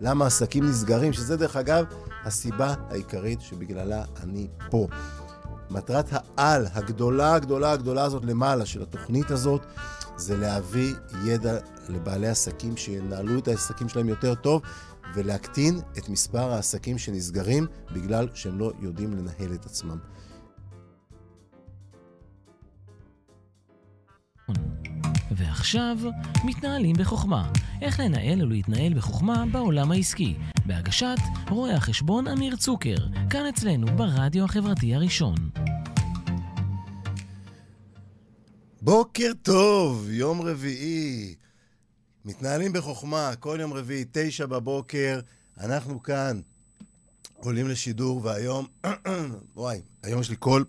למה עסקים נסגרים, שזה דרך אגב הסיבה העיקרית שבגללה אני פה. מטרת העל הגדולה, הגדולה, הגדולה הזאת למעלה של התוכנית הזאת, זה להביא ידע לבעלי עסקים שינהלו את העסקים שלהם יותר טוב, ולהקטין את מספר העסקים שנסגרים בגלל שהם לא יודעים לנהל את עצמם. ועכשיו, מתנהלים בחוכמה. איך לנהל ולהתנהל בחוכמה בעולם העסקי. בהגשת רואה החשבון אמיר צוקר, כאן אצלנו ברדיו החברתי הראשון. בוקר טוב, יום רביעי. מתנהלים בחוכמה, כל יום רביעי, תשע בבוקר, אנחנו כאן עולים לשידור, והיום, וואי, היום יש לי קול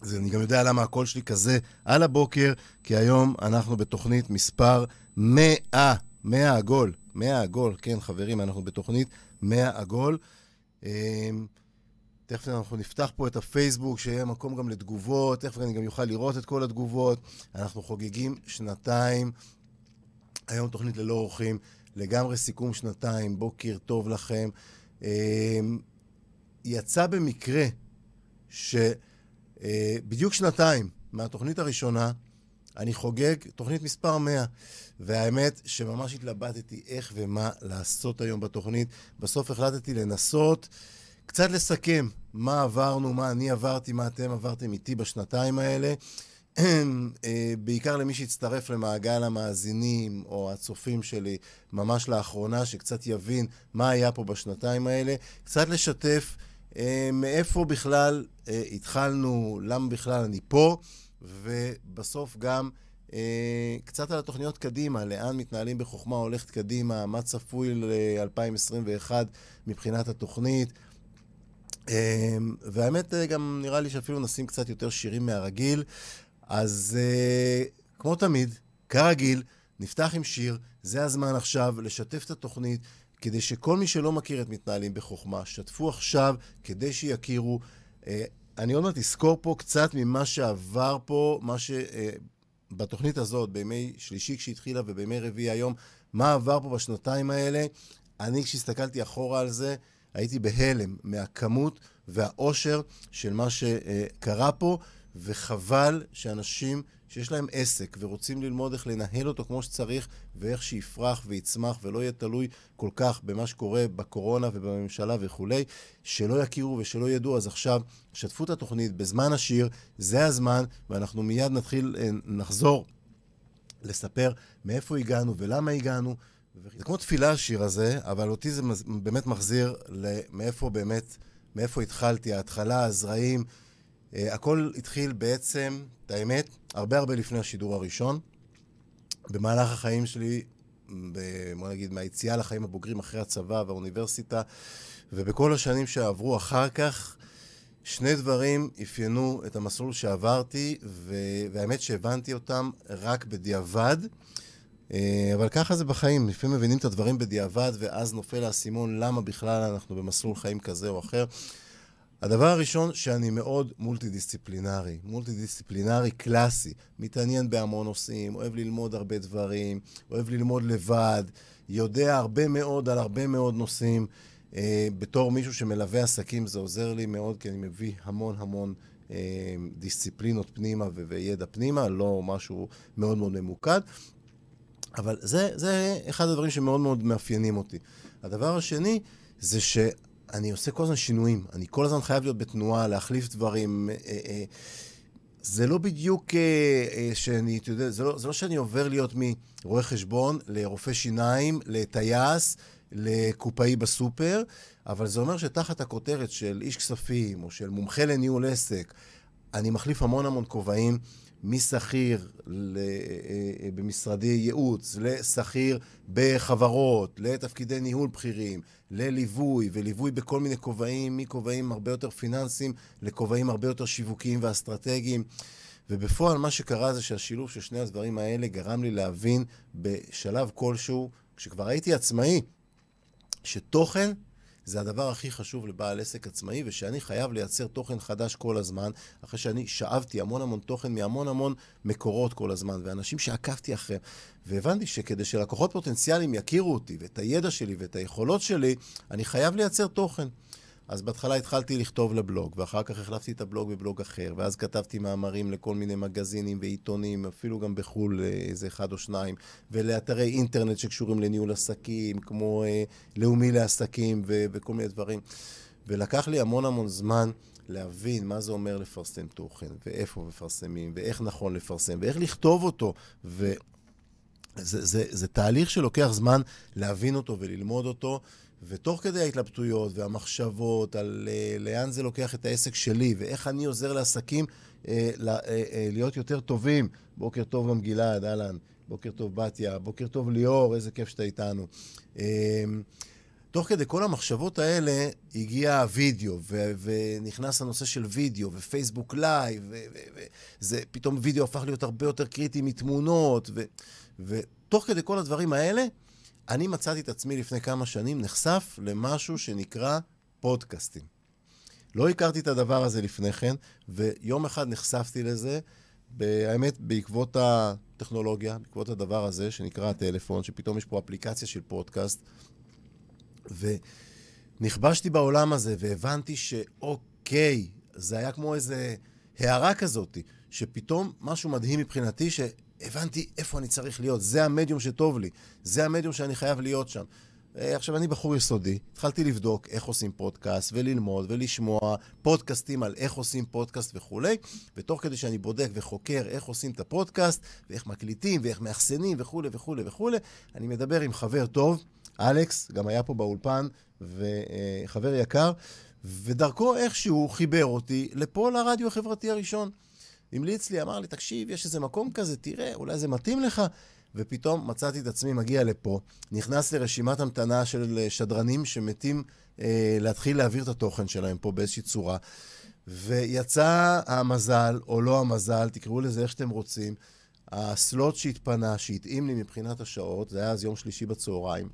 אז אני גם יודע למה הקול שלי כזה על הבוקר, כי היום אנחנו בתוכנית מספר 100, 100 עגול, 100 עגול, כן חברים, אנחנו בתוכנית 100 עגול. אמ, תכף אנחנו נפתח פה את הפייסבוק, שיהיה מקום גם לתגובות, תכף אני גם אוכל לראות את כל התגובות. אנחנו חוגגים שנתיים, היום תוכנית ללא אורחים, לגמרי סיכום שנתיים, בוקר טוב לכם. אמ, יצא במקרה ש... אה, בדיוק שנתיים מהתוכנית הראשונה, אני חוגג תוכנית מספר 100. והאמת שממש התלבטתי איך ומה לעשות היום בתוכנית. בסוף החלטתי לנסות קצת לסכם מה עברנו, מה אני עברתי, מה אתם עברתם איתי בשנתיים האלה. אה, בעיקר למי שהצטרף למעגל המאזינים או הצופים שלי ממש לאחרונה, שקצת יבין מה היה פה בשנתיים האלה. קצת לשתף מאיפה בכלל אה, התחלנו, למה בכלל אני פה, ובסוף גם אה, קצת על התוכניות קדימה, לאן מתנהלים בחוכמה הולכת קדימה, מה צפוי ל-2021 מבחינת התוכנית. והאמת, גם נראה לי שאפילו נשים קצת יותר שירים מהרגיל. אז כמו תמיד, כרגיל, נפתח עם שיר, זה הזמן עכשיו לשתף את התוכנית, כדי שכל מי שלא מכיר את מתנהלים בחוכמה, שתפו עכשיו כדי שיכירו. אה, אני עוד מעט אזכור פה קצת ממה שעבר פה, מה ש... אה, הזאת, בימי שלישי כשהתחילה ובימי רביעי היום, מה עבר פה בשנתיים האלה. אני, כשהסתכלתי אחורה על זה, הייתי בהלם מהכמות והאושר של מה שקרה פה, וחבל שאנשים שיש להם עסק ורוצים ללמוד איך לנהל אותו כמו שצריך ואיך שיפרח ויצמח ולא יהיה תלוי כל כך במה שקורה בקורונה ובממשלה וכולי, שלא יכירו ושלא ידעו. אז עכשיו, שתפו את התוכנית בזמן השיר, זה הזמן, ואנחנו מיד נתחיל, אה, נחזור לספר מאיפה הגענו ולמה הגענו. זה כמו תפילה השיר הזה, אבל אותי זה באמת מחזיר למאיפה באמת, מאיפה התחלתי, ההתחלה, הזרעים. Uh, הכל התחיל בעצם, את האמת, הרבה הרבה לפני השידור הראשון. במהלך החיים שלי, בוא נגיד, מהיציאה לחיים הבוגרים אחרי הצבא והאוניברסיטה, ובכל השנים שעברו אחר כך, שני דברים אפיינו את המסלול שעברתי, ו- והאמת שהבנתי אותם רק בדיעבד. אה, אבל ככה זה בחיים, לפעמים מבינים את הדברים בדיעבד, ואז נופל האסימון למה בכלל אנחנו במסלול חיים כזה או אחר. הדבר הראשון, שאני מאוד מולטי-דיסציפלינרי, מולטי-דיסציפלינרי קלאסי, מתעניין בהמון נושאים, אוהב ללמוד הרבה דברים, אוהב ללמוד לבד, יודע הרבה מאוד על הרבה מאוד נושאים. אה, בתור מישהו שמלווה עסקים זה עוזר לי מאוד, כי אני מביא המון המון אה, דיסציפלינות פנימה ו- וידע פנימה, לא משהו מאוד מאוד ממוקד. אבל זה, זה אחד הדברים שמאוד מאוד מאפיינים אותי. הדבר השני, זה ש... אני עושה כל הזמן שינויים. אני כל הזמן חייב להיות בתנועה, להחליף דברים. אה, אה, זה לא בדיוק אה, שאני, אתה יודע, זה לא, זה לא שאני עובר להיות מרואה חשבון לרופא שיניים, לטייס, לקופאי בסופר, אבל זה אומר שתחת הכותרת של איש כספים או של מומחה לניהול עסק, אני מחליף המון המון כובעים. משכיר אה, אה, במשרדי ייעוץ, לשכיר בחברות, לתפקידי ניהול בכירים, לליווי, וליווי בכל מיני כובעים, מכובעים הרבה יותר פיננסיים לכובעים הרבה יותר שיווקיים ואסטרטגיים. ובפועל מה שקרה זה שהשילוב של שני הדברים האלה גרם לי להבין בשלב כלשהו, כשכבר הייתי עצמאי, שתוכן זה הדבר הכי חשוב לבעל עסק עצמאי, ושאני חייב לייצר תוכן חדש כל הזמן, אחרי שאני שאבתי המון המון תוכן מהמון המון מקורות כל הזמן, ואנשים שעקבתי אחריהם. והבנתי שכדי שלקוחות פוטנציאליים יכירו אותי, ואת הידע שלי ואת היכולות שלי, אני חייב לייצר תוכן. אז בהתחלה התחלתי לכתוב לבלוג, ואחר כך החלפתי את הבלוג בבלוג אחר, ואז כתבתי מאמרים לכל מיני מגזינים ועיתונים, אפילו גם בחו"ל איזה אחד או שניים, ולאתרי אינטרנט שקשורים לניהול עסקים, כמו אה, לאומי לעסקים ו- וכל מיני דברים. ולקח לי המון המון זמן להבין מה זה אומר לפרסם תוכן, ואיפה מפרסמים, ואיך נכון לפרסם, ואיך לכתוב אותו. ו... זה, זה, זה תהליך שלוקח זמן להבין אותו וללמוד אותו, ותוך כדי ההתלבטויות והמחשבות על uh, לאן זה לוקח את העסק שלי ואיך אני עוזר לעסקים uh, ל, uh, uh, להיות יותר טובים. בוקר טוב גם גלעד, אהלן. בוקר טוב בתיה, בוקר טוב ליאור, איזה כיף שאתה איתנו. אה, תוך כדי כל המחשבות האלה הגיע הווידאו, ו- ונכנס הנושא של וידאו, ופייסבוק לייב, וזה פתאום וידאו הפך להיות הרבה יותר קריטי מתמונות, ו- ותוך כדי כל הדברים האלה, אני מצאתי את עצמי לפני כמה שנים נחשף למשהו שנקרא פודקאסטים. לא הכרתי את הדבר הזה לפני כן, ויום אחד נחשפתי לזה, האמת, בעקבות הטכנולוגיה, בעקבות הדבר הזה שנקרא הטלפון, שפתאום יש פה אפליקציה של פודקאסט, ונכבשתי בעולם הזה, והבנתי שאוקיי, זה היה כמו איזה הערה כזאת, שפתאום משהו מדהים מבחינתי, ש... הבנתי איפה אני צריך להיות, זה המדיום שטוב לי, זה המדיום שאני חייב להיות שם. אה, עכשיו, אני בחור יסודי, התחלתי לבדוק איך עושים פודקאסט, וללמוד, ולשמוע פודקאסטים על איך עושים פודקאסט וכולי, ותוך כדי שאני בודק וחוקר איך עושים את הפודקאסט, ואיך מקליטים, ואיך מאחסנים וכולי וכולי וכולי, אני מדבר עם חבר טוב, אלכס, גם היה פה באולפן, וחבר יקר, ודרכו איכשהו חיבר אותי לפה לרדיו החברתי הראשון. המליץ לי, אמר לי, תקשיב, יש איזה מקום כזה, תראה, אולי זה מתאים לך. ופתאום מצאתי את עצמי מגיע לפה, נכנס לרשימת המתנה של שדרנים שמתים אה, להתחיל להעביר את התוכן שלהם פה באיזושהי צורה. ויצא המזל, או לא המזל, תקראו לזה איך שאתם רוצים, הסלוט שהתפנה, שהתאים לי מבחינת השעות, זה היה אז יום שלישי בצהריים.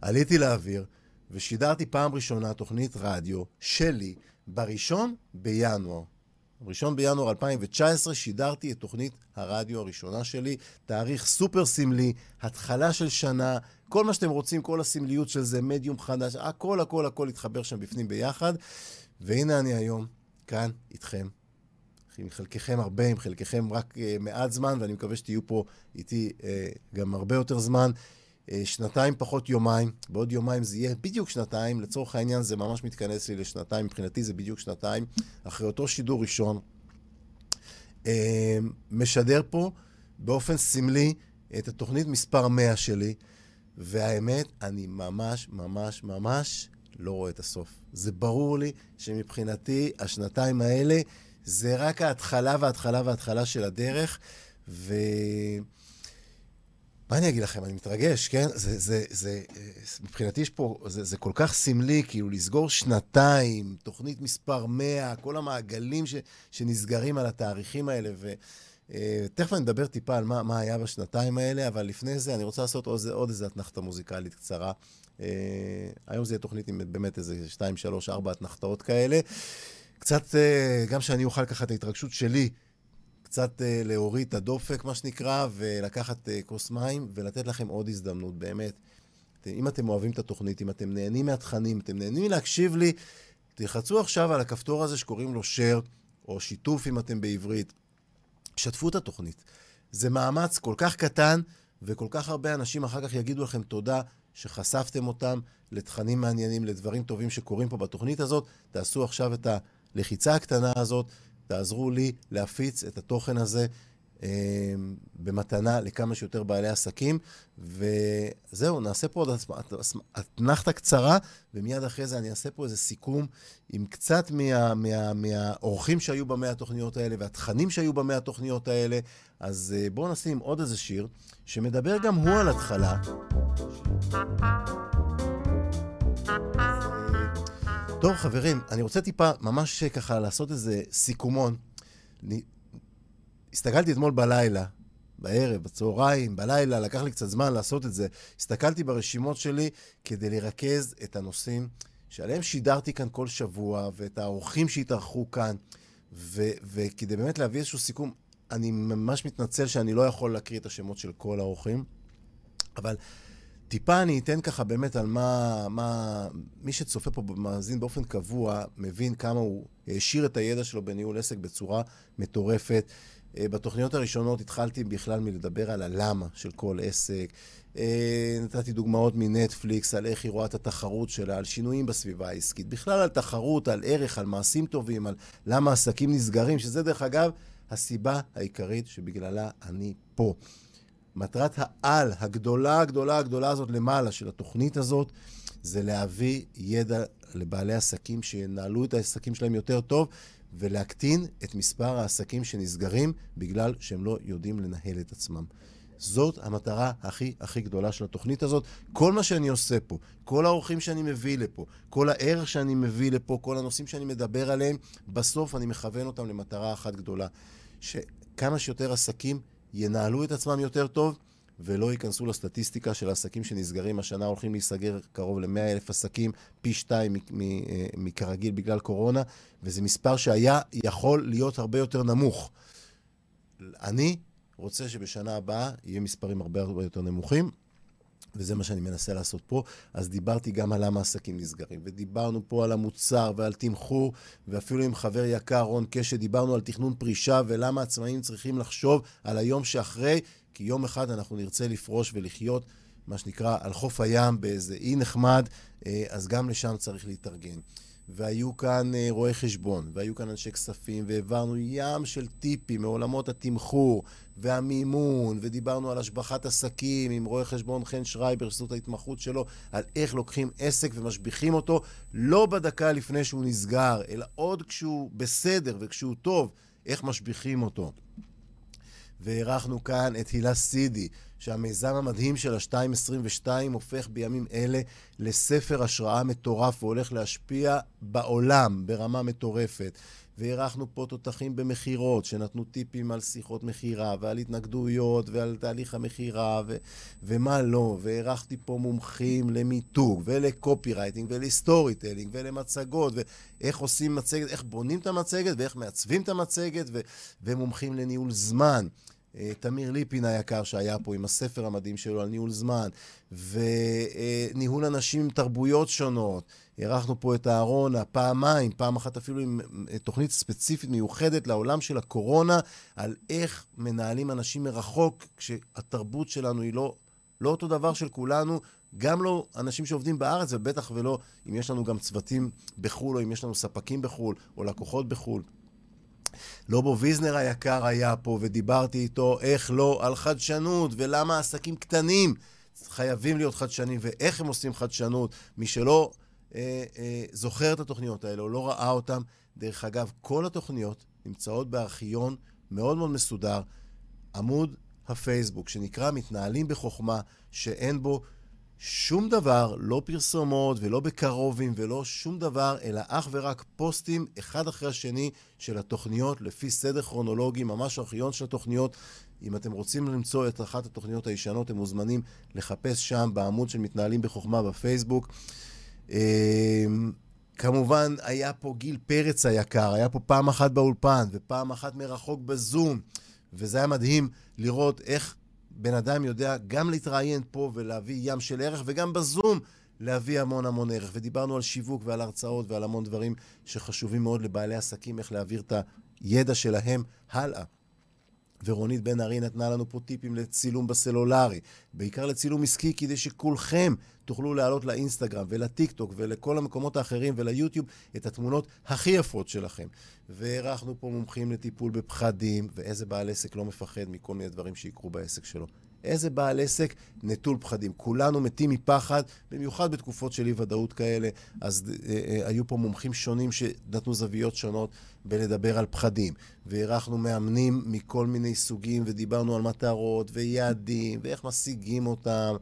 עליתי לאוויר ושידרתי פעם ראשונה תוכנית רדיו שלי בראשון בינואר. ראשון בינואר 2019 שידרתי את תוכנית הרדיו הראשונה שלי, תאריך סופר סמלי, התחלה של שנה, כל מה שאתם רוצים, כל הסמליות של זה, מדיום חדש, הכל הכל הכל התחבר שם בפנים ביחד. והנה אני היום, כאן, איתכם. עם חלקכם הרבה, עם חלקכם רק uh, מעט זמן, ואני מקווה שתהיו פה איתי uh, גם הרבה יותר זמן. אה, שנתיים פחות יומיים, בעוד יומיים זה יהיה בדיוק שנתיים, לצורך העניין זה ממש מתכנס לי לשנתיים, מבחינתי זה בדיוק שנתיים, אחרי אותו שידור ראשון. אה, משדר פה באופן סמלי את התוכנית מספר 100 שלי, והאמת, אני ממש ממש ממש לא רואה את הסוף. זה ברור לי שמבחינתי השנתיים האלה זה רק ההתחלה וההתחלה וההתחלה של הדרך, ו... מה אני אגיד לכם, אני מתרגש, כן? זה, זה, זה, מבחינתי יש פה, זה, זה כל כך סמלי, כאילו לסגור שנתיים, תוכנית מספר 100, כל המעגלים ש, שנסגרים על התאריכים האלה, ותכף אני אדבר טיפה על מה, מה היה בשנתיים האלה, אבל לפני זה אני רוצה לעשות עוד, עוד איזה אתנחתה מוזיקלית קצרה. Uh, היום זה יהיה תוכנית עם באמת איזה 2, 3, 4 אתנחתאות כאלה. קצת, גם שאני אוכל ככה את ההתרגשות שלי. קצת uh, להוריד את הדופק, מה שנקרא, ולקחת uh, כוס מים ולתת לכם עוד הזדמנות, באמת. אם אתם אוהבים את התוכנית, אם אתם נהנים מהתכנים, אתם נהנים להקשיב לי, תלחצו עכשיו על הכפתור הזה שקוראים לו share, או שיתוף אם אתם בעברית. שתפו את התוכנית. זה מאמץ כל כך קטן, וכל כך הרבה אנשים אחר כך יגידו לכם תודה שחשפתם אותם לתכנים מעניינים, לדברים טובים שקורים פה בתוכנית הזאת. תעשו עכשיו את הלחיצה הקטנה הזאת. תעזרו לי להפיץ את התוכן הזה אה, במתנה לכמה שיותר בעלי עסקים. וזהו, נעשה פה עוד אתנחתה קצרה, ומיד אחרי זה אני אעשה פה איזה סיכום עם קצת מה, מה, מהאורחים שהיו במאה התוכניות האלה והתכנים שהיו במאה התוכניות האלה. אז אה, בואו נשים עוד איזה שיר שמדבר גם הוא על התחלה. טוב, חברים, אני רוצה טיפה, ממש ככה, לעשות איזה סיכומון. אני... הסתכלתי אתמול בלילה, בערב, בצהריים, בלילה, לקח לי קצת זמן לעשות את זה. הסתכלתי ברשימות שלי כדי לרכז את הנושאים שעליהם שידרתי כאן כל שבוע, ואת האורחים שהתארחו כאן, ו- וכדי באמת להביא איזשהו סיכום, אני ממש מתנצל שאני לא יכול להקריא את השמות של כל האורחים, אבל טיפה אני אתן ככה באמת על מה, מה... מי שצופה פה במאזין באופן קבוע, מבין כמה הוא העשיר את הידע שלו בניהול עסק בצורה מטורפת. אה, בתוכניות הראשונות התחלתי בכלל מלדבר על הלמה של כל עסק. אה, נתתי דוגמאות מנטפליקס על איך היא רואה את התחרות שלה, על שינויים בסביבה העסקית. בכלל על תחרות, על ערך, על מעשים טובים, על למה עסקים נסגרים, שזה דרך אגב הסיבה העיקרית שבגללה אני פה. מטרת העל הגדולה, הגדולה, הגדולה הזאת למעלה של התוכנית הזאת, זה להביא ידע לבעלי עסקים שינהלו את העסקים שלהם יותר טוב, ולהקטין את מספר העסקים שנסגרים בגלל שהם לא יודעים לנהל את עצמם. זאת המטרה הכי הכי גדולה של התוכנית הזאת. כל מה שאני עושה פה, כל האורחים שאני מביא לפה, כל הערך שאני מביא לפה, כל הנושאים שאני מדבר עליהם, בסוף אני מכוון אותם למטרה אחת גדולה. שכמה שיותר עסקים ינהלו את עצמם יותר טוב, ולא ייכנסו לסטטיסטיקה של העסקים שנסגרים. השנה הולכים להיסגר קרוב ל-100 אלף עסקים, פי שתיים אה, מכרגיל בגלל קורונה, וזה מספר שהיה יכול להיות הרבה יותר נמוך. אני רוצה שבשנה הבאה יהיה מספרים הרבה הרבה יותר נמוכים. וזה מה שאני מנסה לעשות פה. אז דיברתי גם על למה עסקים נסגרים, ודיברנו פה על המוצר ועל תמחור, ואפילו עם חבר יקר רון קשת דיברנו על תכנון פרישה ולמה עצמאים צריכים לחשוב על היום שאחרי, כי יום אחד אנחנו נרצה לפרוש ולחיות, מה שנקרא, על חוף הים באיזה אי נחמד, אה, אז גם לשם צריך להתארגן. והיו כאן אה, רואי חשבון, והיו כאן אנשי כספים, והעברנו ים של טיפים מעולמות התמחור והמימון, ודיברנו על השבחת עסקים עם רואה חשבון חן שרייבר, שזאת ההתמחות שלו, על איך לוקחים עסק ומשביחים אותו, לא בדקה לפני שהוא נסגר, אלא עוד כשהוא בסדר וכשהוא טוב, איך משביחים אותו. ואירחנו כאן את הילה סידי, שהמיזם המדהים של ה-222 הופך בימים אלה לספר השראה מטורף והולך להשפיע בעולם ברמה מטורפת. ואירחנו פה תותחים במכירות, שנתנו טיפים על שיחות מכירה ועל התנגדויות ועל תהליך המכירה ו- ומה לא. ואירחתי פה מומחים למיתוג ול copywriting ול storytelling ולמצגות ואיך עושים מצגת, איך בונים את המצגת ואיך מעצבים את המצגת ו- ומומחים לניהול זמן. אה, תמיר ליפין היקר שהיה פה עם הספר המדהים שלו על ניהול זמן, וניהול אנשים עם תרבויות שונות. אירחנו פה את אהרון הפעמיים, פעם אחת אפילו עם אה, תוכנית ספציפית מיוחדת לעולם של הקורונה, על איך מנהלים אנשים מרחוק, כשהתרבות שלנו היא לא, לא אותו דבר של כולנו, גם לא אנשים שעובדים בארץ, ובטח ולא אם יש לנו גם צוותים בחו"ל, או אם יש לנו ספקים בחו"ל, או לקוחות בחו"ל. לובו ויזנר היקר היה פה, ודיברתי איתו איך לא על חדשנות, ולמה עסקים קטנים חייבים להיות חדשנים, ואיך הם עושים חדשנות. מי שלא אה, אה, זוכר את התוכניות האלה, או לא ראה אותן, דרך אגב, כל התוכניות נמצאות בארכיון מאוד מאוד מסודר, עמוד הפייסבוק, שנקרא מתנהלים בחוכמה, שאין בו שום דבר, לא פרסומות ולא בקרובים ולא שום דבר, אלא אך ורק פוסטים אחד אחרי השני של התוכניות לפי סדר כרונולוגי, ממש ארכיון של התוכניות. אם אתם רוצים למצוא את אחת התוכניות הישנות, אתם מוזמנים לחפש שם בעמוד של מתנהלים בחוכמה בפייסבוק. אמ, כמובן, היה פה גיל פרץ היקר, היה פה פעם אחת באולפן ופעם אחת מרחוק בזום, וזה היה מדהים לראות איך בן אדם יודע גם להתראיין פה ולהביא ים של ערך, וגם בזום להביא המון המון ערך. ודיברנו על שיווק ועל הרצאות ועל המון דברים שחשובים מאוד לבעלי עסקים, איך להעביר את הידע שלהם הלאה. ורונית בן ארי נתנה לנו פה טיפים לצילום בסלולרי, בעיקר לצילום עסקי, כדי שכולכם תוכלו לעלות לאינסטגרם ולטיק טוק ולכל המקומות האחרים וליוטיוב את התמונות הכי יפות שלכם. והערכנו פה מומחים לטיפול בפחדים, ואיזה בעל עסק לא מפחד מכל מיני דברים שיקרו בעסק שלו. איזה בעל עסק נטול פחדים. כולנו מתים מפחד, במיוחד בתקופות של אי-ודאות כאלה. אז אה, אה, היו פה מומחים שונים שנתנו זוויות שונות בלדבר על פחדים. ואירחנו מאמנים מכל מיני סוגים, ודיברנו על מטרות ויעדים, ואיך משיגים אותם.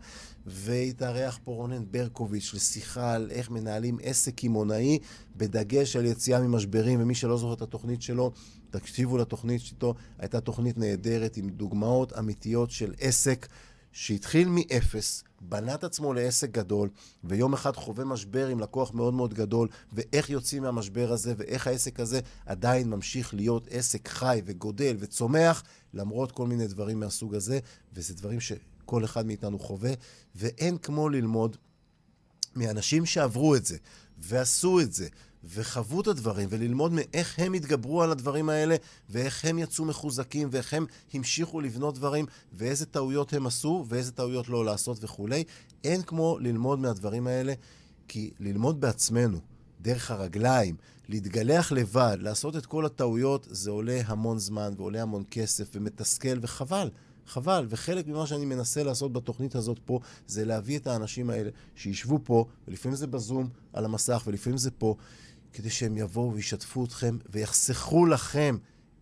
והתארח פה רונן ברקוביץ' לשיחה על איך מנהלים עסק קמעונאי, בדגש על יציאה ממשברים, ומי שלא זוכר את התוכנית שלו, תקשיבו לתוכנית שלו, הייתה תוכנית נהדרת עם דוגמאות אמיתיות של עסק שהתחיל מאפס, בנה את עצמו לעסק גדול, ויום אחד חווה משבר עם לקוח מאוד מאוד גדול, ואיך יוצאים מהמשבר הזה, ואיך העסק הזה עדיין ממשיך להיות עסק חי וגודל וצומח, למרות כל מיני דברים מהסוג הזה, וזה דברים שכל אחד מאיתנו חווה, ואין כמו ללמוד מאנשים שעברו את זה, ועשו את זה, וחוו את הדברים, וללמוד מאיך הם התגברו על הדברים האלה, ואיך הם יצאו מחוזקים, ואיך הם המשיכו לבנות דברים, ואיזה טעויות הם עשו, ואיזה טעויות לא לעשות וכולי. אין כמו ללמוד מהדברים האלה, כי ללמוד בעצמנו, דרך הרגליים, להתגלח לבד, לעשות את כל הטעויות, זה עולה המון זמן, ועולה המון כסף, ומתסכל, וחבל. חבל, וחלק ממה שאני מנסה לעשות בתוכנית הזאת פה, זה להביא את האנשים האלה שישבו פה, ולפעמים זה בזום על המסך, ולפעמים זה פה, כדי שהם יבואו וישתפו אתכם ויחסכו לכם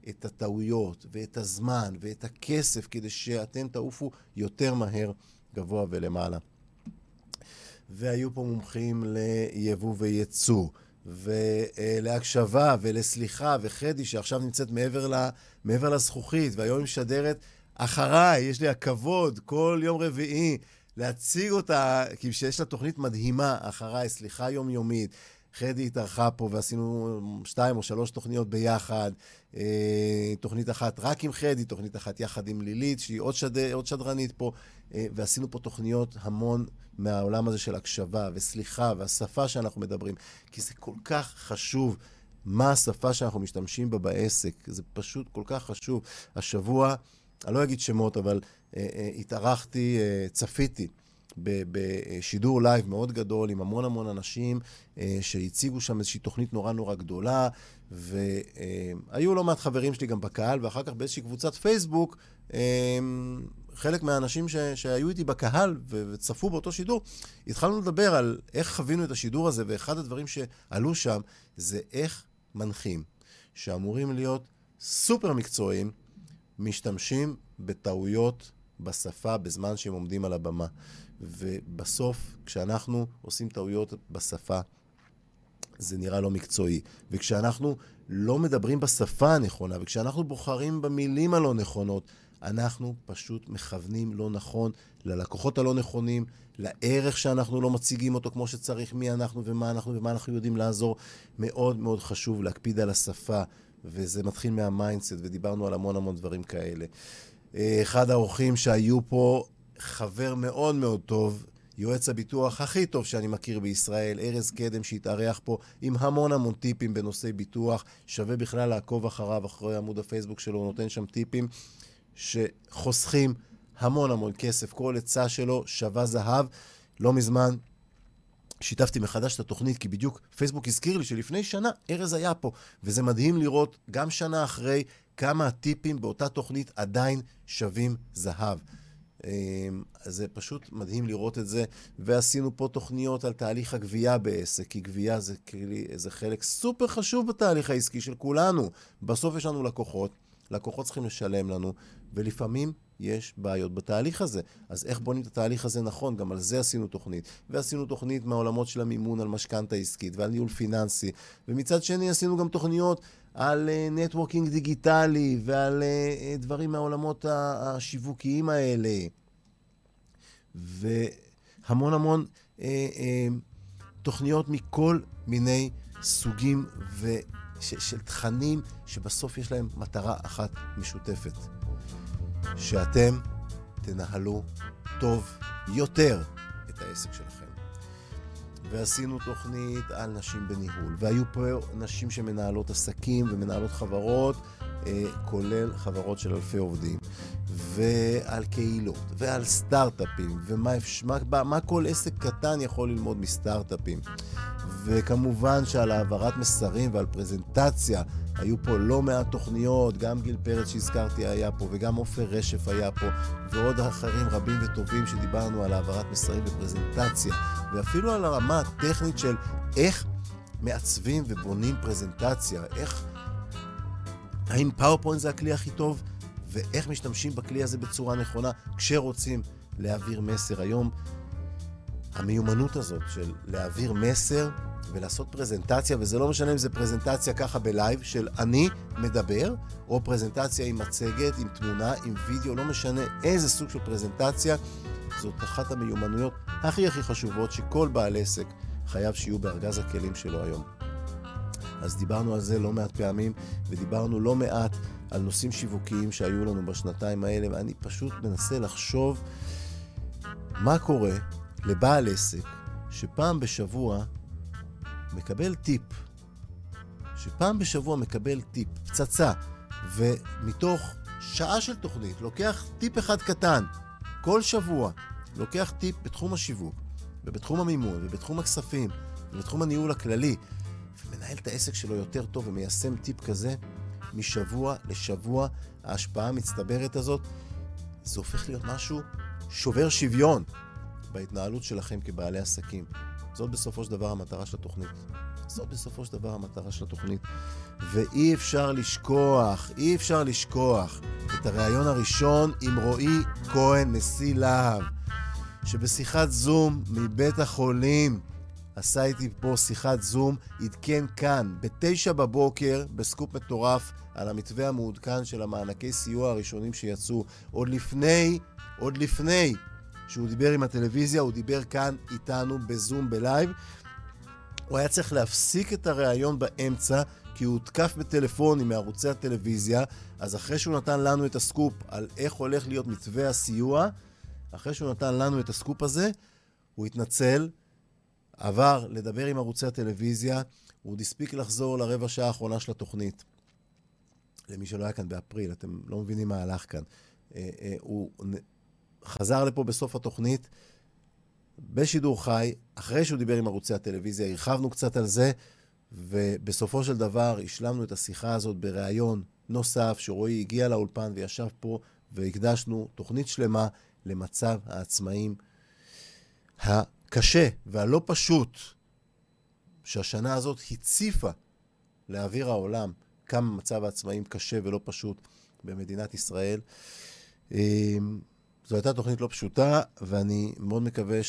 את הטעויות ואת הזמן ואת הכסף כדי שאתם תעופו יותר מהר גבוה ולמעלה. והיו פה מומחים ליבוא וייצוא, ולהקשבה ולסליחה, וחדי שעכשיו נמצאת מעבר, ל, מעבר לזכוכית, והיום היא משדרת אחריי, יש לי הכבוד כל יום רביעי להציג אותה, כי שיש לה תוכנית מדהימה, אחריי, סליחה יומיומית. חדי התארחה פה ועשינו שתיים או שלוש תוכניות ביחד. אה, תוכנית אחת רק עם חדי, תוכנית אחת יחד עם לילית, שהיא עוד, שד... עוד שדרנית פה, אה, ועשינו פה תוכניות המון מהעולם הזה של הקשבה וסליחה והשפה שאנחנו מדברים, כי זה כל כך חשוב. מה השפה שאנחנו משתמשים בה בעסק, זה פשוט כל כך חשוב. השבוע, אני לא אגיד שמות, אבל אה, אה, התארחתי, אה, צפיתי בשידור לייב מאוד גדול עם המון המון אנשים אה, שהציגו שם איזושהי תוכנית נורא נורא גדולה, והיו לא מעט חברים שלי גם בקהל, ואחר כך באיזושהי קבוצת פייסבוק, אה, חלק מהאנשים ש, שהיו איתי בקהל וצפו באותו שידור, התחלנו לדבר על איך חווינו את השידור הזה, ואחד הדברים שעלו שם זה איך מנחים שאמורים להיות סופר מקצועיים, משתמשים בטעויות בשפה בזמן שהם עומדים על הבמה. ובסוף, כשאנחנו עושים טעויות בשפה, זה נראה לא מקצועי. וכשאנחנו לא מדברים בשפה הנכונה, וכשאנחנו בוחרים במילים הלא נכונות, אנחנו פשוט מכוונים לא נכון ללקוחות הלא נכונים, לערך שאנחנו לא מציגים אותו כמו שצריך, מי אנחנו ומה אנחנו ומה אנחנו יודעים לעזור. מאוד מאוד חשוב להקפיד על השפה, וזה מתחיל מה mindset, ודיברנו על המון המון דברים כאלה. אה, אחד האורחים שהיו פה חבר מאוד מאוד טוב, יועץ הביטוח הכי טוב שאני מכיר בישראל, ארז קדם, שהתארח פה עם המון המון טיפים בנושאי ביטוח. שווה בכלל לעקוב אחריו, אחרי עמוד הפייסבוק שלו, הוא נותן שם טיפים שחוסכים המון המון כסף. כל עצה שלו שווה זהב. לא מזמן שיתפתי מחדש את התוכנית, כי בדיוק פייסבוק הזכיר לי שלפני שנה ארז היה פה, וזה מדהים לראות גם שנה אחרי כמה הטיפים באותה תוכנית עדיין שווים זהב. אמ, זה פשוט מדהים לראות את זה, ועשינו פה תוכניות על תהליך הגבייה בעסק, כי גבייה זה, כלי, זה חלק סופר חשוב בתהליך העסקי של כולנו. בסוף יש לנו לקוחות, לקוחות צריכים לשלם לנו, ולפעמים יש בעיות בתהליך הזה. אז איך בונים את התהליך הזה נכון? גם על זה עשינו תוכנית. ועשינו תוכנית מהעולמות של המימון על משכנתה עסקית ועל ניהול פיננסי. ומצד שני עשינו גם תוכניות על נטוורקינג uh, דיגיטלי ועל uh, דברים מהעולמות השיווקיים האלה. והמון המון תוכניות מכל מיני סוגים ו... ש, של תכנים שבסוף יש להם מטרה אחת משותפת. שאתם תנהלו טוב יותר את העסק שלכם. ועשינו תוכנית על נשים בניהול, והיו פה נשים שמנהלות עסקים ומנהלות חברות, אה, כולל חברות של אלפי עובדים, ועל קהילות, ועל סטארט-אפים, ומה מה, מה כל עסק קטן יכול ללמוד מסטארט-אפים. וכמובן שעל העברת מסרים ועל פרזנטציה היו פה לא מעט תוכניות, גם גיל פרץ שהזכרתי היה פה, וגם עופר רשף היה פה, ועוד אחרים רבים וטובים שדיברנו על העברת מסרים ופרזנטציה, ואפילו על הרמה הטכנית של איך מעצבים ובונים פרזנטציה, איך... האם פאורפוינט זה הכלי הכי טוב, ואיך משתמשים בכלי הזה בצורה נכונה כשרוצים להעביר מסר. היום המיומנות הזאת של להעביר מסר ולעשות פרזנטציה, וזה לא משנה אם זה פרזנטציה ככה בלייב של אני מדבר, או פרזנטציה עם מצגת, עם תמונה, עם וידאו, לא משנה איזה סוג של פרזנטציה, זאת אחת המיומנויות הכי הכי חשובות שכל בעל עסק חייב שיהיו בארגז הכלים שלו היום. אז דיברנו על זה לא מעט פעמים, ודיברנו לא מעט על נושאים שיווקיים שהיו לנו בשנתיים האלה, ואני פשוט מנסה לחשוב מה קורה לבעל עסק שפעם בשבוע מקבל טיפ, שפעם בשבוע מקבל טיפ, פצצה, ומתוך שעה של תוכנית לוקח טיפ אחד קטן, כל שבוע, לוקח טיפ בתחום השיווק, ובתחום המימון, ובתחום הכספים, ובתחום הניהול הכללי, ומנהל את העסק שלו יותר טוב ומיישם טיפ כזה, משבוע לשבוע, ההשפעה המצטברת הזאת, זה הופך להיות משהו שובר שוויון בהתנהלות שלכם כבעלי עסקים. זאת בסופו של דבר המטרה של התוכנית. זאת בסופו של דבר המטרה של התוכנית. ואי אפשר לשכוח, אי אפשר לשכוח את הריאיון הראשון עם רועי כהן, נשיא להב, שבשיחת זום מבית החולים עשה איתי פה שיחת זום, עדכן כאן, בתשע בבוקר, בסקופ מטורף, על המתווה המעודכן של המענקי סיוע הראשונים שיצאו. עוד לפני, עוד לפני שהוא דיבר עם הטלוויזיה, הוא דיבר כאן איתנו בזום בלייב. הוא היה צריך להפסיק את הריאיון באמצע, כי הוא הותקף בטלפונים מערוצי הטלוויזיה, אז אחרי שהוא נתן לנו את הסקופ על איך הולך להיות מתווה הסיוע, אחרי שהוא נתן לנו את הסקופ הזה, הוא התנצל, עבר לדבר עם ערוצי הטלוויזיה, הוא עוד הספיק לחזור לרבע שעה האחרונה של התוכנית. למי שלא היה כאן באפריל, אתם לא מבינים מה הלך כאן. אה, אה, הוא חזר לפה בסוף התוכנית, בשידור חי, אחרי שהוא דיבר עם ערוצי הטלוויזיה, הרחבנו קצת על זה, ובסופו של דבר השלמנו את השיחה הזאת בריאיון נוסף, שרועי הגיע לאולפן וישב פה, והקדשנו תוכנית שלמה למצב העצמאים הקשה והלא פשוט שהשנה הזאת הציפה לאוויר העולם כמה מצב העצמאים קשה ולא פשוט במדינת ישראל. זו הייתה תוכנית לא פשוטה, ואני מאוד מקווה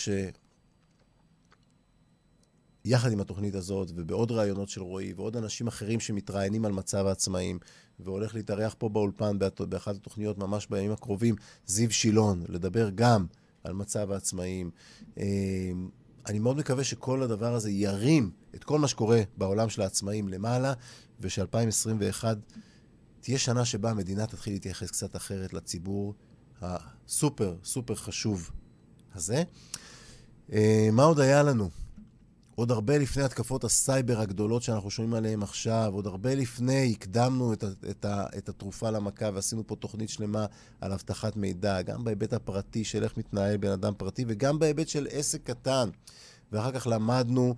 שיחד עם התוכנית הזאת, ובעוד ראיונות של רועי, ועוד אנשים אחרים שמתראיינים על מצב העצמאים, והולך להתארח פה באולפן באחת התוכניות ממש בימים הקרובים, זיו שילון, לדבר גם על מצב העצמאים. אמ, אני מאוד מקווה שכל הדבר הזה ירים את כל מה שקורה בעולם של העצמאים למעלה, וש-2021 תהיה שנה שבה המדינה תתחיל להתייחס קצת אחרת לציבור הסופר סופר חשוב הזה. אה, מה עוד היה לנו? עוד הרבה לפני התקפות הסייבר הגדולות שאנחנו שומעים עליהן עכשיו, עוד הרבה לפני הקדמנו את, את, את התרופה למכה ועשינו פה תוכנית שלמה על אבטחת מידע, גם בהיבט הפרטי של איך מתנהל בן אדם פרטי וגם בהיבט של עסק קטן. ואחר כך למדנו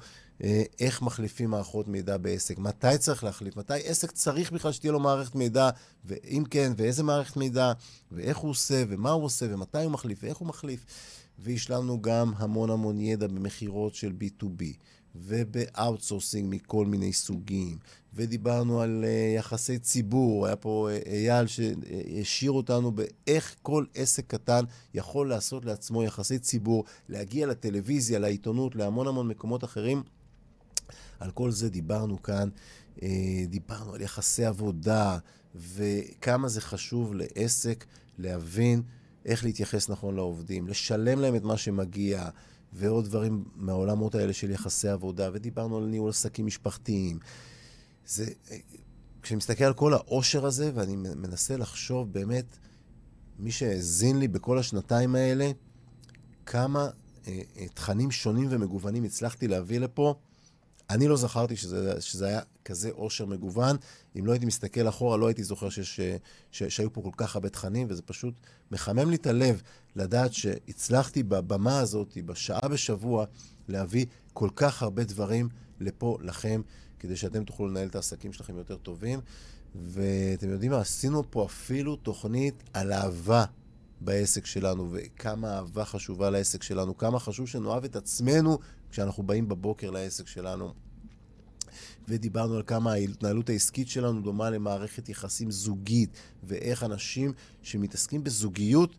איך מחליפים מערכות מידע בעסק, מתי צריך להחליף, מתי עסק צריך בכלל שתהיה לו מערכת מידע, ואם כן, ואיזה מערכת מידע, ואיך הוא עושה, ומה הוא עושה, ומתי הוא מחליף, ואיך הוא מחליף. והשלמנו גם המון המון ידע במכירות של B2B, וב outsourcing מכל מיני סוגים, ודיברנו על אה, יחסי ציבור, היה פה אה, אייל שהעשיר אותנו באיך כל עסק קטן יכול לעשות לעצמו יחסי ציבור, להגיע לטלוויזיה, לעיתונות, להמון המון מקומות אחרים. על כל זה דיברנו כאן, אה, דיברנו על יחסי עבודה, וכמה זה חשוב לעסק להבין איך להתייחס נכון לעובדים, לשלם להם את מה שמגיע, ועוד דברים מהעולמות האלה של יחסי עבודה, ודיברנו על ניהול עסקים משפחתיים. זה, אה, כשאני מסתכל על כל העושר הזה, ואני מנסה לחשוב באמת, מי שהאזין לי בכל השנתיים האלה, כמה אה, אה, תכנים שונים ומגוונים הצלחתי להביא לפה, אני לא זכרתי שזה, שזה היה כזה עושר מגוון. אם לא הייתי מסתכל אחורה, לא הייתי זוכר שיש, ש, שהיו פה כל כך הרבה תכנים, וזה פשוט מחמם לי את הלב לדעת שהצלחתי בבמה הזאת, בשעה בשבוע, להביא כל כך הרבה דברים לפה, לכם, כדי שאתם תוכלו לנהל את העסקים שלכם יותר טובים. ואתם יודעים מה, עשינו פה אפילו תוכנית על אהבה בעסק שלנו, וכמה אהבה חשובה לעסק שלנו, כמה חשוב שנאהב את עצמנו כשאנחנו באים בבוקר לעסק שלנו. ודיברנו על כמה ההתנהלות העסקית שלנו דומה למערכת יחסים זוגית, ואיך אנשים שמתעסקים בזוגיות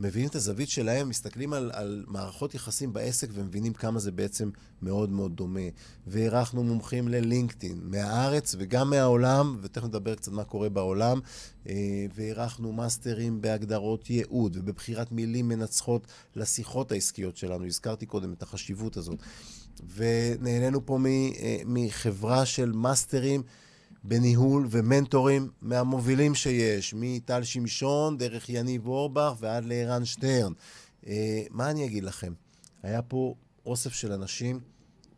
מבינים את הזווית שלהם, מסתכלים על, על מערכות יחסים בעסק ומבינים כמה זה בעצם מאוד מאוד דומה. ואירחנו מומחים ללינקדאין, מהארץ וגם מהעולם, ותכף נדבר קצת מה קורה בעולם. אה, ואירחנו מאסטרים בהגדרות ייעוד ובבחירת מילים מנצחות לשיחות העסקיות שלנו. הזכרתי קודם את החשיבות הזאת. ונהנינו פה אה, מחברה של מאסטרים. בניהול ומנטורים מהמובילים שיש, מטל שמשון, דרך יניב אורבך ועד לערן שטרן. אה, מה אני אגיד לכם? היה פה אוסף של אנשים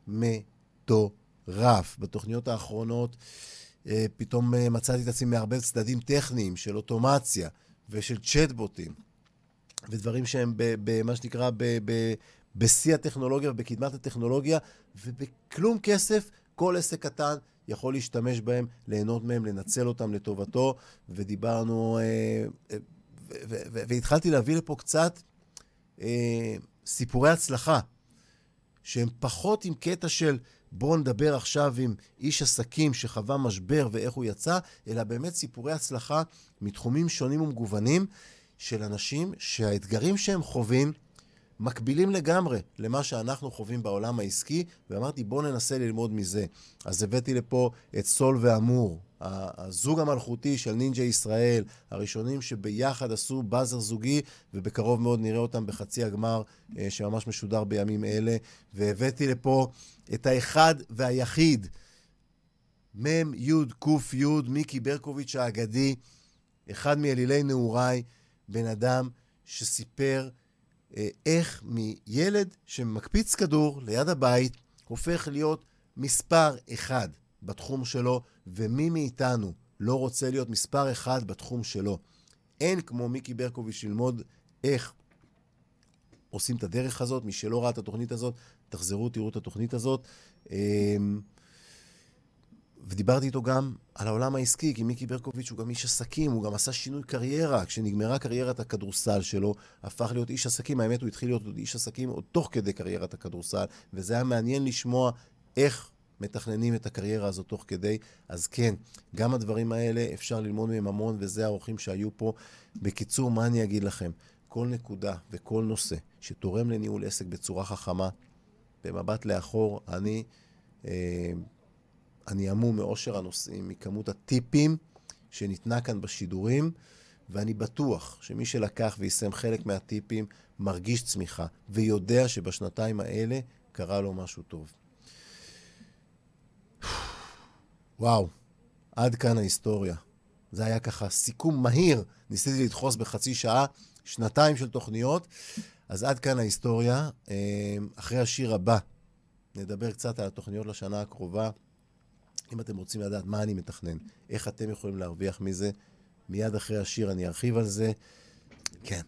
מטורף. בתוכניות האחרונות אה, פתאום אה, מצאתי את עצמי מערבב צדדים טכניים של אוטומציה ושל צ'טבוטים, ודברים שהם במה שנקרא בשיא הטכנולוגיה ובקדמת הטכנולוגיה, ובכלום כסף כל עסק קטן יכול להשתמש בהם, ליהנות מהם, לנצל אותם לטובתו, ודיברנו, אה, והתחלתי להביא לפה קצת אה, סיפורי הצלחה, שהם פחות עם קטע של בואו נדבר עכשיו עם איש עסקים שחווה משבר ואיך הוא יצא, אלא באמת סיפורי הצלחה מתחומים שונים ומגוונים של אנשים שהאתגרים שהם חווים מקבילים לגמרי למה שאנחנו חווים בעולם העסקי, ואמרתי, בואו ננסה ללמוד מזה. אז הבאתי לפה את סול ואמור, הזוג המלכותי של נינג'ה ישראל, הראשונים שביחד עשו באזר זוגי, ובקרוב מאוד נראה אותם בחצי הגמר אה, שממש משודר בימים אלה. והבאתי לפה את האחד והיחיד, מ' י' ק' י', מיקי ברקוביץ' האגדי, אחד מאלילי נעוריי, בן אדם שסיפר איך מילד שמקפיץ כדור ליד הבית הופך להיות מספר אחד בתחום שלו, ומי מאיתנו לא רוצה להיות מספר אחד בתחום שלו. אין כמו מיקי ברקוביץ' ללמוד איך עושים את הדרך הזאת. מי שלא ראה את התוכנית הזאת, תחזרו, תראו את התוכנית הזאת. ודיברתי איתו גם על העולם העסקי, כי מיקי ברקוביץ' הוא גם איש עסקים, הוא גם עשה שינוי קריירה. כשנגמרה קריירת הכדורסל שלו, הפך להיות איש עסקים. האמת, הוא התחיל להיות איש עסקים עוד תוך כדי קריירת הכדורסל, וזה היה מעניין לשמוע איך מתכננים את הקריירה הזאת תוך כדי. אז כן, גם הדברים האלה, אפשר ללמוד מהם המון, וזה האורחים שהיו פה. בקיצור, מה אני אגיד לכם? כל נקודה וכל נושא שתורם לניהול עסק בצורה חכמה, במבט לאחור, אני... אה, אני המום מאושר הנושאים, מכמות הטיפים שניתנה כאן בשידורים, ואני בטוח שמי שלקח ויישם חלק מהטיפים מרגיש צמיחה, ויודע שבשנתיים האלה קרה לו משהו טוב. וואו, עד כאן ההיסטוריה. זה היה ככה סיכום מהיר, ניסיתי לדחוס בחצי שעה, שנתיים של תוכניות, אז עד כאן ההיסטוריה. אה, אחרי השיר הבא נדבר קצת על התוכניות לשנה הקרובה. אם אתם רוצים לדעת מה אני מתכנן, איך אתם יכולים להרוויח מזה, מיד אחרי השיר אני ארחיב על זה. כן.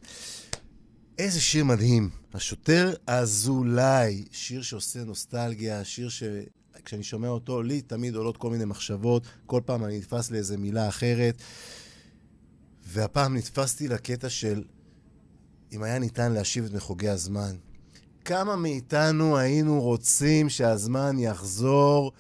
איזה שיר מדהים. השוטר אזולאי, שיר שעושה נוסטלגיה, שיר שכשאני שומע אותו, לי תמיד עולות כל מיני מחשבות, כל פעם אני נתפס לאיזה מילה אחרת. והפעם נתפסתי לקטע של אם היה ניתן להשיב את מחוגי הזמן. כמה מאיתנו היינו רוצים שהזמן יחזור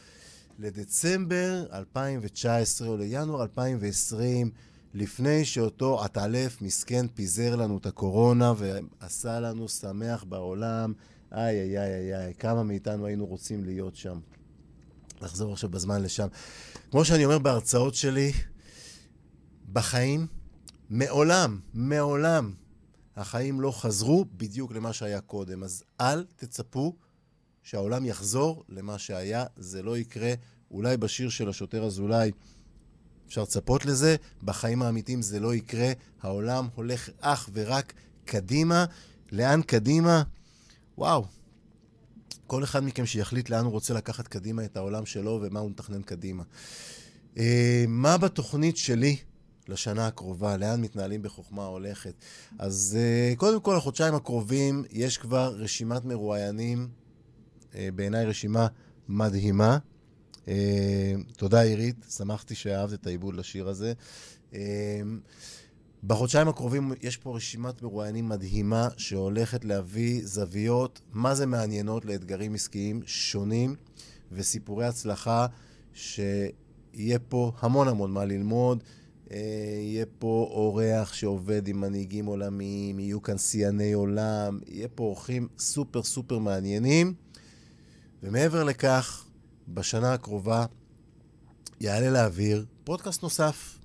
לדצמבר 2019 או לינואר 2020, לפני שאותו עטלף מסכן פיזר לנו את הקורונה ועשה לנו שמח בעולם. איי, איי, איי, איי, כמה מאיתנו היינו רוצים להיות שם. לחזור עכשיו בזמן לשם. כמו שאני אומר בהרצאות שלי, בחיים, מעולם, מעולם, החיים לא חזרו בדיוק למה שהיה קודם. אז אל תצפו שהעולם יחזור למה שהיה, זה לא יקרה. אולי בשיר של השוטר אזולאי אפשר לצפות לזה, בחיים האמיתיים זה לא יקרה. העולם הולך אך ורק קדימה. לאן קדימה? וואו. כל אחד מכם שיחליט לאן הוא רוצה לקחת קדימה את העולם שלו ומה הוא מתכנן קדימה. Uh, מה בתוכנית שלי לשנה הקרובה? לאן מתנהלים בחוכמה הולכת? אז uh, קודם כל, החודשיים הקרובים יש כבר רשימת מרואיינים אה, בעיניי רשימה מדהימה. אה, תודה, עירית, שמחתי שאהבת את העיבוד לשיר הזה. אה, בחודשיים הקרובים יש פה רשימת מרואיינים מדהימה שהולכת להביא זוויות מה זה מעניינות לאתגרים עסקיים שונים וסיפורי הצלחה שיהיה פה המון המון מה ללמוד. יהיה פה אורח שעובד עם מנהיגים עולמיים, יהיו כאן שיאני עולם, יהיה פה אורחים סופר סופר מעניינים. ומעבר לכך, בשנה הקרובה יעלה לאוויר פודקאסט נוסף.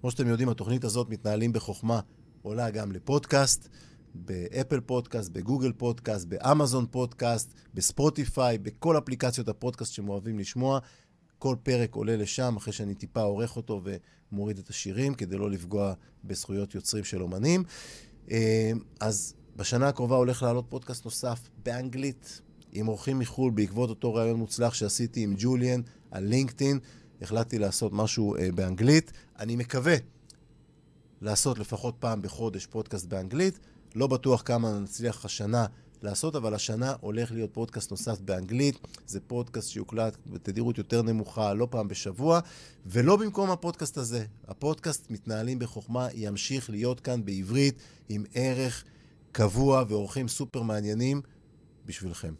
כמו שאתם יודעים, התוכנית הזאת מתנהלים בחוכמה, עולה גם לפודקאסט, באפל פודקאסט, בגוגל פודקאסט, באמזון פודקאסט, בספוטיפיי, בכל אפליקציות הפודקאסט שאתם אוהבים לשמוע. כל פרק עולה לשם אחרי שאני טיפה עורך אותו ומוריד את השירים, כדי לא לפגוע בזכויות יוצרים של אומנים. אה, אז בשנה הקרובה הולך לעלות פודקאסט נוסף באנגלית, עם אורחים מחו"ל, בעקבות אותו ראיון מוצלח שעשיתי עם ג'וליאן על לינקדאין. החלטתי לעשות משהו אה, באנגלית. אני מקווה לעשות לפחות פעם בחודש פודקאסט באנגלית. לא בטוח כמה נצליח השנה לעשות, אבל השנה הולך להיות פודקאסט נוסף באנגלית. זה פודקאסט שיוקלט בתדירות יותר נמוכה, לא פעם בשבוע, ולא במקום הפודקאסט הזה. הפודקאסט מתנהלים בחוכמה, ימשיך להיות כאן בעברית עם ערך קבוע ואורחים סופר מעניינים בשבילכם.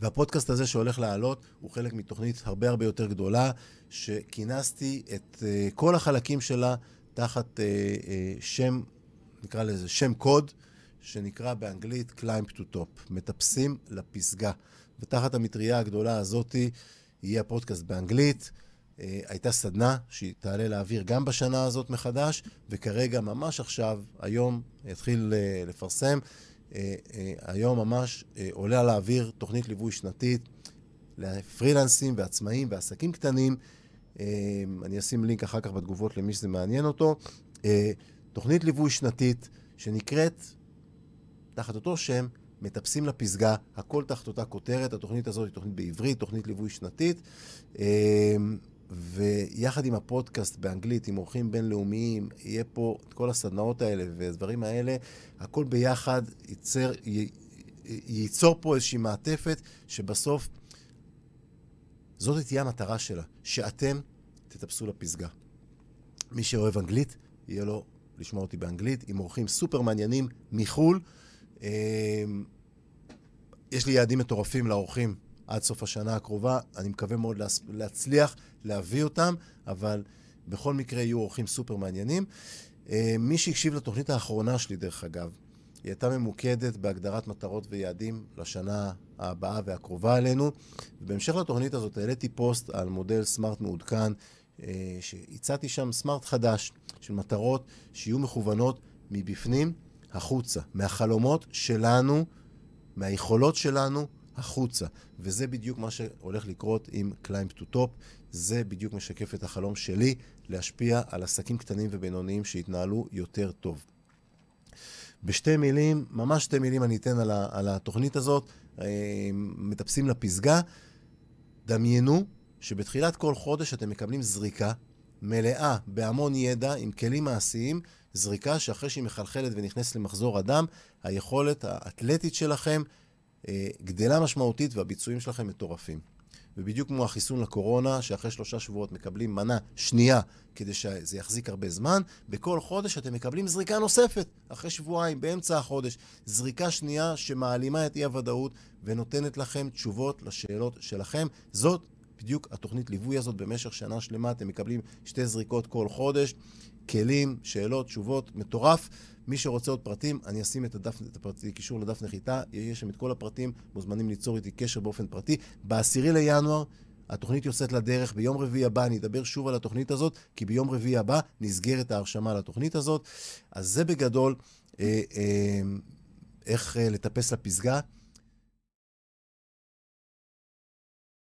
והפודקאסט הזה שהולך לעלות הוא חלק מתוכנית הרבה הרבה יותר גדולה, שכינסתי את uh, כל החלקים שלה תחת uh, uh, שם, נקרא לזה שם קוד, שנקרא באנגלית Climb to Top, מטפסים לפסגה. ותחת המטריה הגדולה הזאתי יהיה הפודקאסט באנגלית. הייתה סדנה שהיא תעלה לאוויר גם בשנה הזאת מחדש, וכרגע, ממש עכשיו, היום, התחיל לפרסם. אה, אה, היום ממש אה, עולה על האוויר תוכנית ליווי שנתית לפרילנסים ועצמאים ועסקים קטנים. אני אשים לינק אחר כך בתגובות למי שזה מעניין אותו. תוכנית ליווי שנתית שנקראת, תחת אותו שם, מטפסים לפסגה, הכל תחת אותה כותרת. התוכנית הזאת היא תוכנית בעברית, תוכנית ליווי שנתית. ויחד עם הפודקאסט באנגלית, עם אורחים בינלאומיים, יהיה פה את כל הסדנאות האלה והדברים האלה, הכל ביחד ייצר, י, ייצור פה איזושהי מעטפת שבסוף זאת תהיה המטרה שלה, שאתם תטפסו לפסגה. מי שאוהב אנגלית, יהיה לו לשמוע אותי באנגלית, עם אורחים סופר מעניינים מחו"ל. אמ, יש לי יעדים מטורפים לאורחים עד סוף השנה הקרובה. אני מקווה מאוד להצליח להביא אותם, אבל בכל מקרה יהיו אורחים סופר מעניינים. אה, מי שהקשיב לתוכנית האחרונה שלי, דרך אגב, היא הייתה ממוקדת בהגדרת מטרות ויעדים לשנה הבאה והקרובה עלינו. ובהמשך לתוכנית הזאת העליתי פוסט על מודל סמארט מעודכן, אה, שהצעתי שם סמארט חדש של מטרות שיהיו מכוונות מבפנים החוצה, מהחלומות שלנו, מהיכולות שלנו החוצה. וזה בדיוק מה שהולך לקרות עם Climb to Top. זה בדיוק משקף את החלום שלי להשפיע על עסקים קטנים ובינוניים שיתנהלו יותר טוב. בשתי מילים, ממש שתי מילים אני אתן על, ה, על התוכנית הזאת, אה, מטפסים לפסגה. דמיינו שבתחילת כל חודש אתם מקבלים זריקה מלאה בהמון ידע עם כלים מעשיים, זריקה שאחרי שהיא מחלחלת ונכנסת למחזור הדם, היכולת האתלטית שלכם גדלה משמעותית והביצועים שלכם מטורפים. ובדיוק כמו החיסון לקורונה, שאחרי שלושה שבועות מקבלים מנה שנייה כדי שזה יחזיק הרבה זמן, בכל חודש אתם מקבלים זריקה נוספת, אחרי שבועיים, באמצע החודש. זריקה שנייה שמעלימה את אי-הוודאות ונותנת לכם תשובות לשאלות שלכם. זאת בדיוק התוכנית ליווי הזאת במשך שנה שלמה. אתם מקבלים שתי זריקות כל חודש, כלים, שאלות, תשובות, מטורף. מי שרוצה עוד פרטים, אני אשים את הדף, את הפרטי, קישור לדף נחיתה, יש שם את כל הפרטים, מוזמנים ליצור איתי קשר באופן פרטי. בעשירי לינואר, התוכנית יוצאת לדרך, ביום רביעי הבא אני אדבר שוב על התוכנית הזאת, כי ביום רביעי הבא נסגרת ההרשמה לתוכנית הזאת. אז זה בגדול אה, אה, איך אה, לטפס לפסגה.